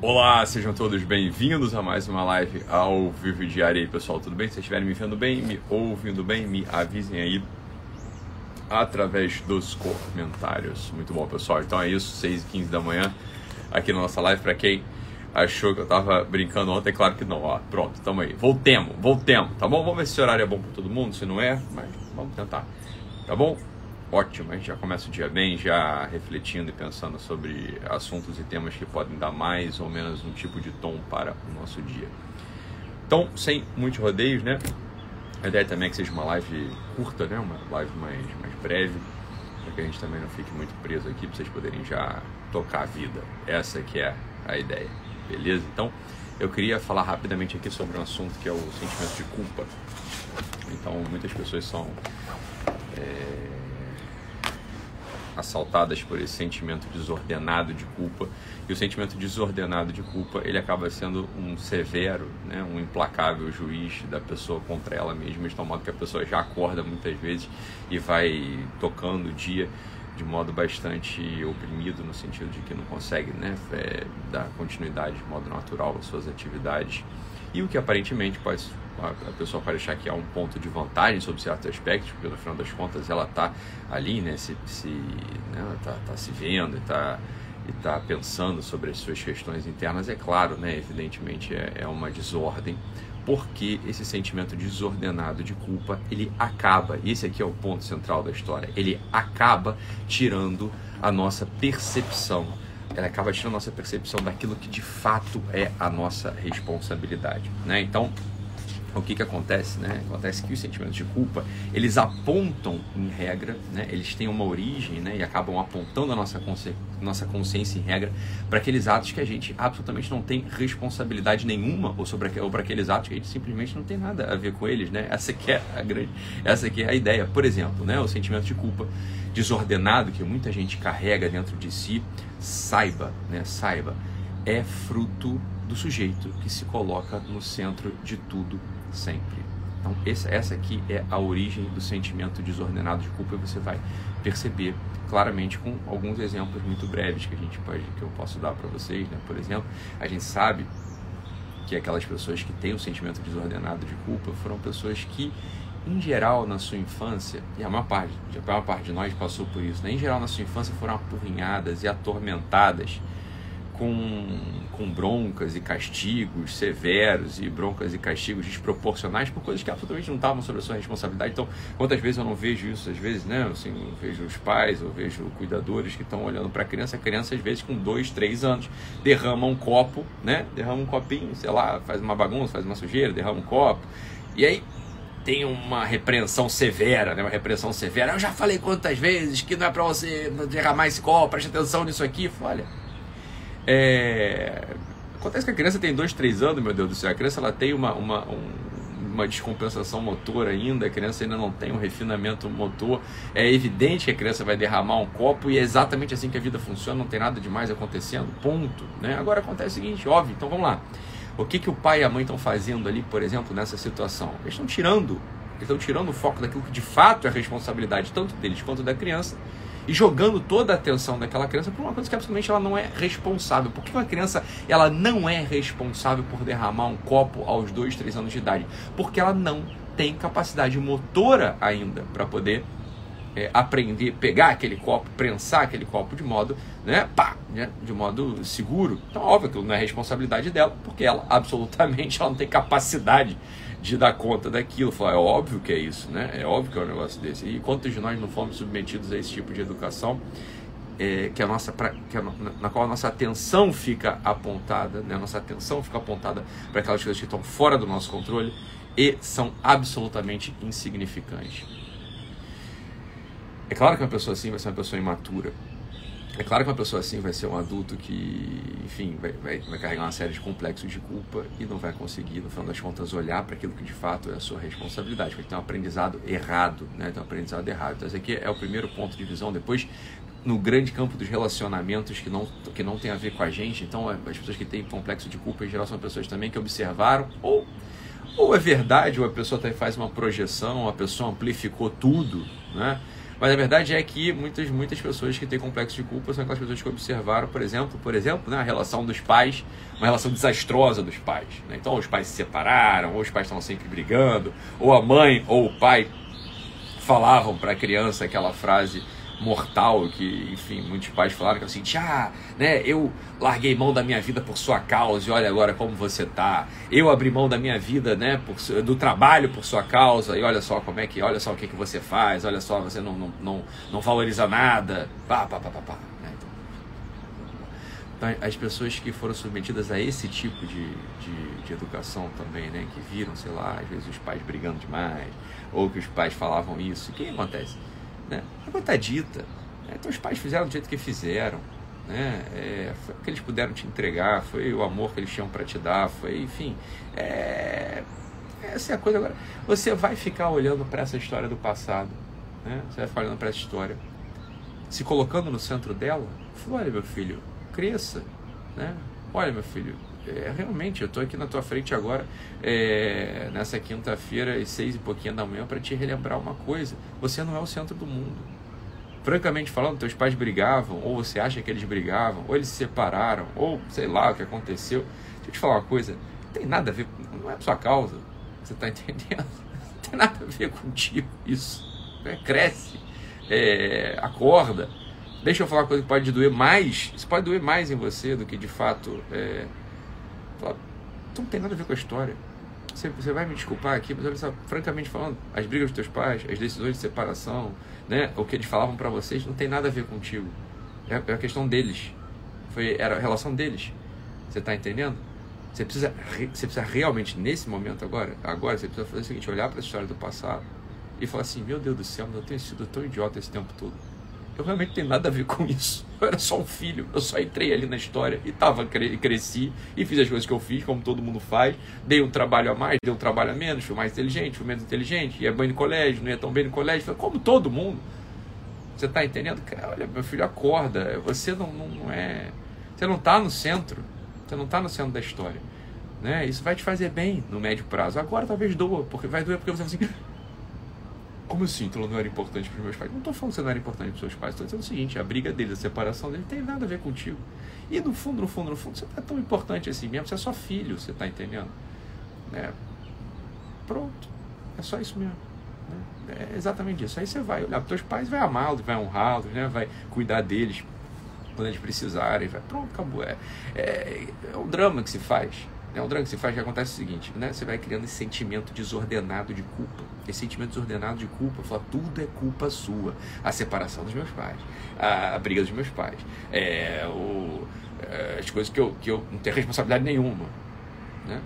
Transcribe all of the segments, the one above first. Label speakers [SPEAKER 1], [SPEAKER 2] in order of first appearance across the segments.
[SPEAKER 1] Olá, sejam todos bem-vindos a mais uma live ao vivo diário aí, pessoal. Tudo bem? Se estiverem me vendo bem, me ouvindo bem, me avisem aí através dos comentários. Muito bom, pessoal. Então é isso, 6 e 15 da manhã aqui na nossa live. Para quem achou que eu tava brincando ontem, claro que não. Ó, pronto, tamo aí. Voltemos, voltemos, tá bom? Vamos ver se esse horário é bom para todo mundo. Se não é, mas vamos tentar, tá bom? Ótimo, a gente já começa o dia bem, já refletindo e pensando sobre assuntos e temas que podem dar mais ou menos um tipo de tom para o nosso dia. Então, sem muitos rodeios, né? A ideia também é que seja uma live curta, né? Uma live mais, mais breve, para que a gente também não fique muito preso aqui, para vocês poderem já tocar a vida. Essa que é a ideia, beleza? Então, eu queria falar rapidamente aqui sobre um assunto que é o sentimento de culpa. Então, muitas pessoas são... É assaltadas por esse sentimento desordenado de culpa. E o sentimento desordenado de culpa, ele acaba sendo um severo, né, um implacável juiz da pessoa contra ela mesma, de tal modo que a pessoa já acorda muitas vezes e vai tocando o dia de modo bastante oprimido, no sentido de que não consegue né, é, dar continuidade de modo natural às suas atividades. E o que aparentemente pode a pessoa pode achar que há um ponto de vantagem sobre certos aspectos, porque no final das contas ela está ali, né, se, se né, tá, tá se vendo e está e tá pensando sobre as suas questões internas, é claro, né, evidentemente é, é uma desordem, porque esse sentimento desordenado de culpa, ele acaba, esse aqui é o ponto central da história, ele acaba tirando a nossa percepção ela acaba tirando a nossa percepção daquilo que de fato é a nossa responsabilidade. Né? Então, o que, que acontece? Né? Acontece que os sentimentos de culpa, eles apontam, em regra, né? eles têm uma origem né? e acabam apontando a nossa, consci... nossa consciência, em regra, para aqueles atos que a gente absolutamente não tem responsabilidade nenhuma ou, sobre, ou para aqueles atos que a gente simplesmente não tem nada a ver com eles. Né? Essa, que é a grande... Essa que é a ideia. Por exemplo, né? o sentimento de culpa desordenado que muita gente carrega dentro de si, saiba, né? saiba, é fruto do sujeito que se coloca no centro de tudo sempre. Então, essa, aqui é a origem do sentimento desordenado de culpa e você vai perceber claramente com alguns exemplos muito breves que a gente pode, que eu posso dar para vocês, né? Por exemplo, a gente sabe que aquelas pessoas que têm o sentimento desordenado de culpa foram pessoas que em geral na sua infância, e a maior parte, a maior parte de nós passou por isso, né? em geral na sua infância foram apurrinhadas e atormentadas com, com broncas e castigos severos e broncas e castigos desproporcionais por coisas que absolutamente não estavam sob a sua responsabilidade. Então, quantas vezes eu não vejo isso? Às vezes, né? Assim, eu vejo os pais, eu vejo cuidadores que estão olhando para a criança. A criança, às vezes, com dois, três anos, derrama um copo, né? Derrama um copinho, sei lá, faz uma bagunça, faz uma sujeira, derrama um copo. E aí, tem uma repreensão severa, né? Uma repreensão severa. Eu já falei quantas vezes que não é para você derramar esse copo, preste atenção nisso aqui. Olha, é... Acontece que a criança tem 2, 3 anos, meu Deus do céu. A criança ela tem uma, uma, um, uma descompensação motor ainda, a criança ainda não tem um refinamento motor. É evidente que a criança vai derramar um copo e é exatamente assim que a vida funciona, não tem nada demais acontecendo, ponto. Né? Agora acontece o seguinte, óbvio, então vamos lá. O que, que o pai e a mãe estão fazendo ali, por exemplo, nessa situação? Eles estão tirando, estão tirando o foco daquilo que de fato é responsabilidade tanto deles quanto da criança e jogando toda a atenção daquela criança por uma coisa que absolutamente ela não é responsável. Por que uma criança ela não é responsável por derramar um copo aos 2, 3 anos de idade? Porque ela não tem capacidade motora ainda para poder é, aprender, pegar aquele copo, prensar aquele copo de modo, né, pá, né, de modo seguro. Então, óbvio que não é responsabilidade dela, porque ela absolutamente ela não tem capacidade de dar conta daquilo. Falar, é óbvio que é isso, né? É óbvio que é um negócio desse. E quantos de nós não fomos submetidos a esse tipo de educação? É, que a nossa, que a, na qual a nossa atenção fica apontada, né? a nossa atenção fica apontada para aquelas coisas que estão fora do nosso controle e são absolutamente insignificantes. É claro que uma pessoa assim vai ser uma pessoa imatura, é claro que uma pessoa assim vai ser um adulto que, enfim, vai, vai, vai, carregar uma série de complexos de culpa e não vai conseguir, no final das contas, olhar para aquilo que de fato é a sua responsabilidade, porque tem um aprendizado errado, né? Tem um aprendizado errado. Então, esse aqui é o primeiro ponto de visão. Depois, no grande campo dos relacionamentos que não, que não tem a ver com a gente, então, as pessoas que têm complexo de culpa, em geral, são pessoas também que observaram ou ou é verdade, ou a pessoa faz uma projeção, a pessoa amplificou tudo, né? Mas a verdade é que muitas, muitas pessoas que têm complexo de culpa são aquelas pessoas que observaram, por exemplo, por exemplo, né, a relação dos pais, uma relação desastrosa dos pais. Né? Então, os pais se separaram, ou os pais estão sempre brigando, ou a mãe ou o pai falavam para a criança aquela frase mortal que, enfim, muitos pais falaram que assim, ah, né, eu larguei mão da minha vida por sua causa e olha agora como você tá. Eu abri mão da minha vida, né, por, do trabalho por sua causa e olha só como é que, olha só o que, que você faz, olha só, você não, não, não, não valoriza nada. Pá, pá, pá, pá, pá. Né? Então, as pessoas que foram submetidas a esse tipo de, de, de educação também, né, que viram, sei lá, às vezes os pais brigando demais, ou que os pais falavam isso, o que acontece? Né? A coisa está dita. Né? Então os pais fizeram do jeito que fizeram. Né? É, foi o que eles puderam te entregar, foi o amor que eles tinham para te dar, foi, enfim. É, essa é a coisa agora. Você vai ficar olhando para essa história do passado. Né? Você vai ficar olhando para essa história. Se colocando no centro dela, falou, olha meu filho, cresça. Né? Olha meu filho, é, realmente, eu estou aqui na tua frente agora, é, nessa quinta-feira, às seis e pouquinho da manhã, para te relembrar uma coisa: você não é o centro do mundo. Francamente falando, teus pais brigavam, ou você acha que eles brigavam, ou eles se separaram, ou sei lá o que aconteceu. Deixa eu te falar uma coisa: não tem nada a ver, não é a sua causa, você está entendendo? Não tem nada a ver contigo isso. É, cresce, é, acorda. Deixa eu falar uma coisa que pode doer mais, isso pode doer mais em você do que de fato é, Fala, tu não tem nada a ver com a história. Você, você vai me desculpar aqui, mas olha só, francamente falando, as brigas dos teus pais, as decisões de separação, né, o que eles falavam para vocês, não tem nada a ver contigo. É, é a questão deles. Foi, era a relação deles. Você está entendendo? Você precisa, você precisa realmente, nesse momento agora, agora você precisa fazer o seguinte, olhar para a história do passado e falar assim, meu Deus do céu, eu tenho sido tão idiota esse tempo todo. Eu realmente tenho nada a ver com isso. Eu era só um filho. Eu só entrei ali na história e tava, cresci e fiz as coisas que eu fiz, como todo mundo faz. Dei um trabalho a mais, dei um trabalho a menos, fui mais inteligente, fui menos inteligente, ia bem no colégio, não ia tão bem no colégio. Como todo mundo. Você está entendendo? Cara, olha, meu filho, acorda. Você não, não, não é. Você não está no centro. Você não está no centro da história. Né? Isso vai te fazer bem no médio prazo. Agora talvez doa, porque vai doer porque você vai assim como assim? Então não era importante para os meus pais? Não estou falando que você não era importante para os seus pais. Estou dizendo o seguinte: a briga deles, a separação deles, não tem nada a ver contigo. E no fundo, no fundo, no fundo, você não é tão importante assim mesmo. Você é só filho, você está entendendo? É, pronto. É só isso mesmo. Né? É exatamente isso. Aí você vai olhar para os teus pais, vai amá-los, vai honrá-los, né? vai cuidar deles quando eles precisarem. Vai, pronto, acabou. É, é, é um drama que se faz. É um drama que se faz que acontece o seguinte, né? Você vai criando esse sentimento desordenado de culpa. Esse sentimento desordenado de culpa, fala, tudo é culpa sua. A separação dos meus pais, a, a briga dos meus pais, é, o, é, as coisas que eu, que eu não tenho responsabilidade nenhuma. Né?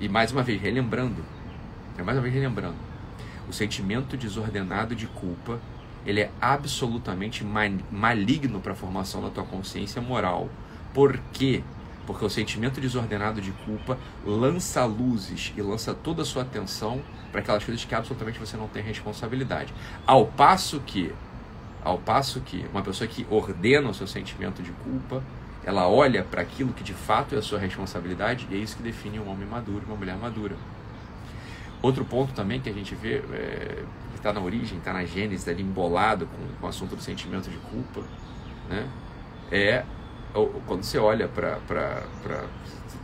[SPEAKER 1] E mais uma vez, relembrando, é mais uma vez relembrando, o sentimento desordenado de culpa, ele é absolutamente maligno para a formação da tua consciência moral. Por quê? Porque o sentimento desordenado de culpa lança luzes e lança toda a sua atenção para aquelas coisas que absolutamente você não tem responsabilidade. Ao passo que, ao passo que uma pessoa que ordena o seu sentimento de culpa, ela olha para aquilo que de fato é a sua responsabilidade e é isso que define um homem maduro, uma mulher madura. Outro ponto também que a gente vê, é, que está na origem, está na gênese, ali embolado com, com o assunto do sentimento de culpa, né? é quando você olha para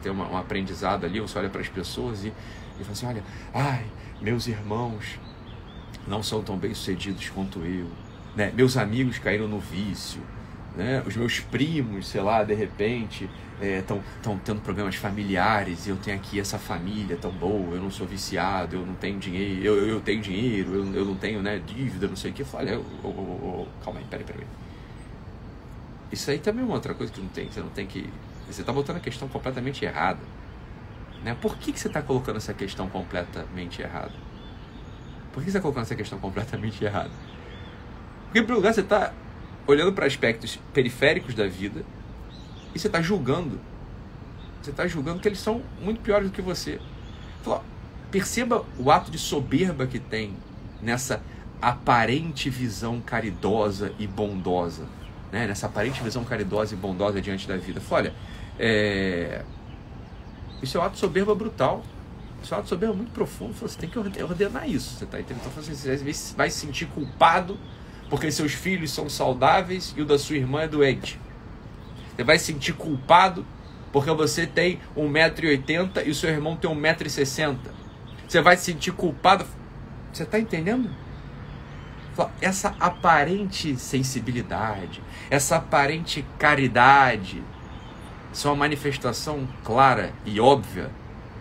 [SPEAKER 1] ter uma, um aprendizado ali, você olha para as pessoas e, e fala assim, olha, ai, meus irmãos não são tão bem sucedidos quanto eu, né? meus amigos caíram no vício, né? os meus primos, sei lá, de repente estão é, tendo problemas familiares e eu tenho aqui essa família tão boa, eu não sou viciado, eu não tenho dinheiro, eu, eu tenho dinheiro, eu, eu não tenho né, dívida, não sei o que. Eu calma aí, peraí, peraí. Isso aí também é uma outra coisa que não tem. Você não tem que. Você está botando a questão completamente errada. Né? Por que, que você está colocando essa questão completamente errada? Por que você está colocando essa questão completamente errada? Porque, em primeiro lugar, você está olhando para aspectos periféricos da vida e você está julgando. Você está julgando que eles são muito piores do que você. perceba o ato de soberba que tem nessa aparente visão caridosa e bondosa né, nessa aparente visão caridosa e bondosa diante da vida. Olha, é... isso é um ato soberba brutal. Isso é um ato soberba muito profundo. Você tem que ordenar isso. Você está entendendo? Então, você vai se sentir culpado porque seus filhos são saudáveis e o da sua irmã é doente. Você vai se sentir culpado porque você tem 1,80m e o seu irmão tem 1,60m. Você vai se sentir culpado. Você está entendendo? Essa aparente sensibilidade, essa aparente caridade, são a manifestação clara e óbvia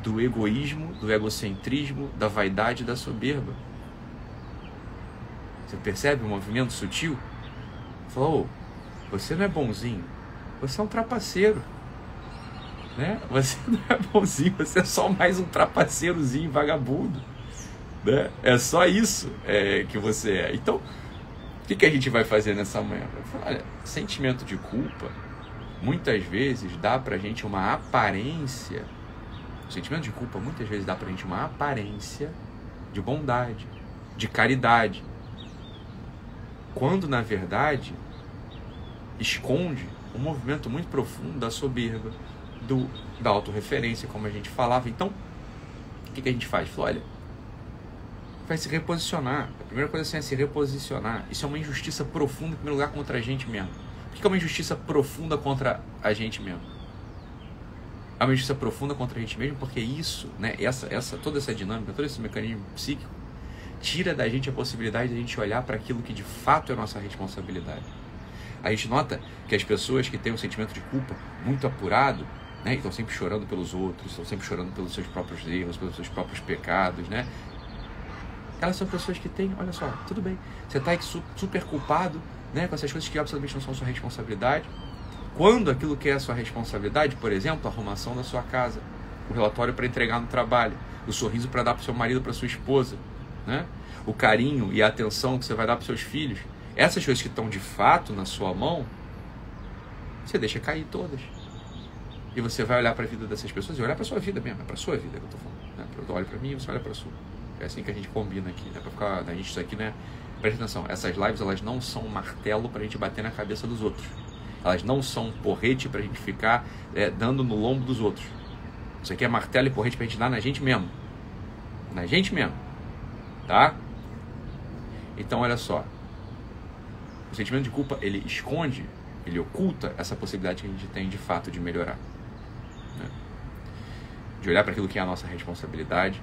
[SPEAKER 1] do egoísmo, do egocentrismo, da vaidade e da soberba. Você percebe o movimento sutil? Falou, oh, você não é bonzinho, você é um trapaceiro. Né? Você não é bonzinho, você é só mais um trapaceirozinho vagabundo. Né? É só isso é, que você é. Então, o que, que a gente vai fazer nessa manhã? Falar, olha, sentimento de culpa muitas vezes dá pra gente uma aparência. O sentimento de culpa muitas vezes dá pra gente uma aparência de bondade, de caridade. Quando na verdade esconde um movimento muito profundo da soberba, do, da autorreferência, como a gente falava. Então, o que, que a gente faz? Falou, olha, vai se reposicionar. A primeira coisa assim é se reposicionar. Isso é uma injustiça profunda, em primeiro lugar, contra a gente mesmo. Por que é uma injustiça profunda contra a gente mesmo? É uma injustiça profunda contra a gente mesmo porque isso, né, essa, essa, toda essa dinâmica, todo esse mecanismo psíquico, tira da gente a possibilidade de a gente olhar para aquilo que de fato é nossa responsabilidade. A gente nota que as pessoas que têm um sentimento de culpa muito apurado, né, estão sempre chorando pelos outros, estão sempre chorando pelos seus próprios erros, pelos seus próprios pecados, né? Elas são pessoas que têm, olha só, tudo bem, você está super culpado, né, com essas coisas que absolutamente não são sua responsabilidade. Quando aquilo que é sua responsabilidade, por exemplo, a arrumação da sua casa, o relatório para entregar no trabalho, o sorriso para dar para seu marido, para sua esposa, né? o carinho e a atenção que você vai dar para seus filhos, essas coisas que estão de fato na sua mão, você deixa cair todas. E você vai olhar para a vida dessas pessoas e olhar para a sua vida mesmo, é para a sua vida que eu estou falando. Né? Eu olho para mim e você olha para a sua. É assim que a gente combina aqui, né? Para ficar, a gente isso aqui, né? Presta atenção, essas lives elas não são um martelo para a gente bater na cabeça dos outros. Elas não são um porrete para a gente ficar é, dando no lombo dos outros. Isso aqui é martelo e porrete para a gente dar na gente mesmo. Na gente mesmo. Tá? Então, olha só. O sentimento de culpa, ele esconde, ele oculta essa possibilidade que a gente tem de fato de melhorar. Né? De olhar para aquilo que é a nossa responsabilidade.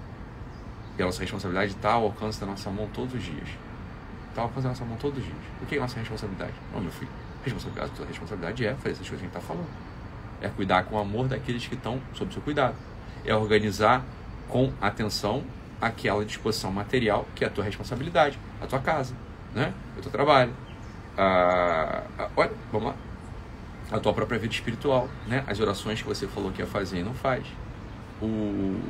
[SPEAKER 1] E a nossa responsabilidade está ao alcance da nossa mão todos os dias. Está ao alcance da nossa mão todos os dias. O que é a nossa responsabilidade? Não, meu filho. Responsabilidade, a responsabilidade é fazer essas coisas que a gente está falando. É cuidar com amor daqueles que estão sob seu cuidado. É organizar com atenção aquela disposição material que é a tua responsabilidade, a tua casa, né? o teu trabalho. Ah, ah, olha, vamos lá. A tua própria vida espiritual, né? As orações que você falou que ia fazer e não faz. O,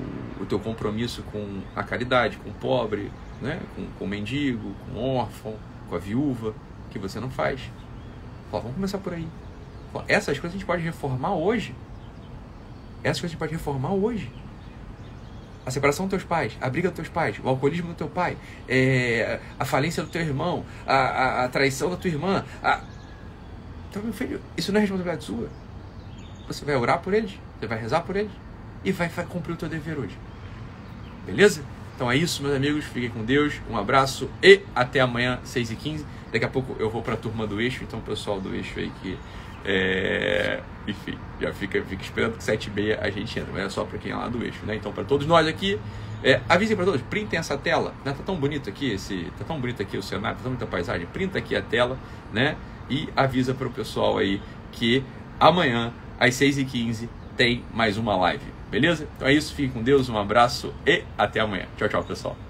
[SPEAKER 1] o teu compromisso com a caridade, com o pobre, né? com, com o mendigo, com o órfão, com a viúva, que você não faz. Fala, vamos começar por aí. Fala, essas coisas a gente pode reformar hoje. Essas coisas a gente pode reformar hoje. A separação dos teus pais, a briga dos teus pais, o alcoolismo do teu pai, é, a falência do teu irmão, a, a, a traição da tua irmã. A... Então, meu filho, isso não é responsabilidade sua. Você vai orar por eles, você vai rezar por eles e vai, vai cumprir o teu dever hoje. Beleza? Então é isso, meus amigos. Fiquem com Deus. Um abraço e até amanhã, 6h15. Daqui a pouco eu vou para a turma do eixo, então pessoal do eixo aí que. É... Enfim, já fica, fica esperando que 7 e meia a gente entra, mas é só para quem é lá do eixo, né? Então, para todos nós aqui, é, avisem para todos, printem essa tela, né? Tá tão bonito aqui esse, tá tão bonito aqui o cenário, tá tão bonita a paisagem, printa aqui a tela, né? E avisa para o pessoal aí que amanhã, às 6h15, tem mais uma live, beleza? Então é isso, fiquem com Deus, um abraço e até amanhã. Tchau, tchau, pessoal.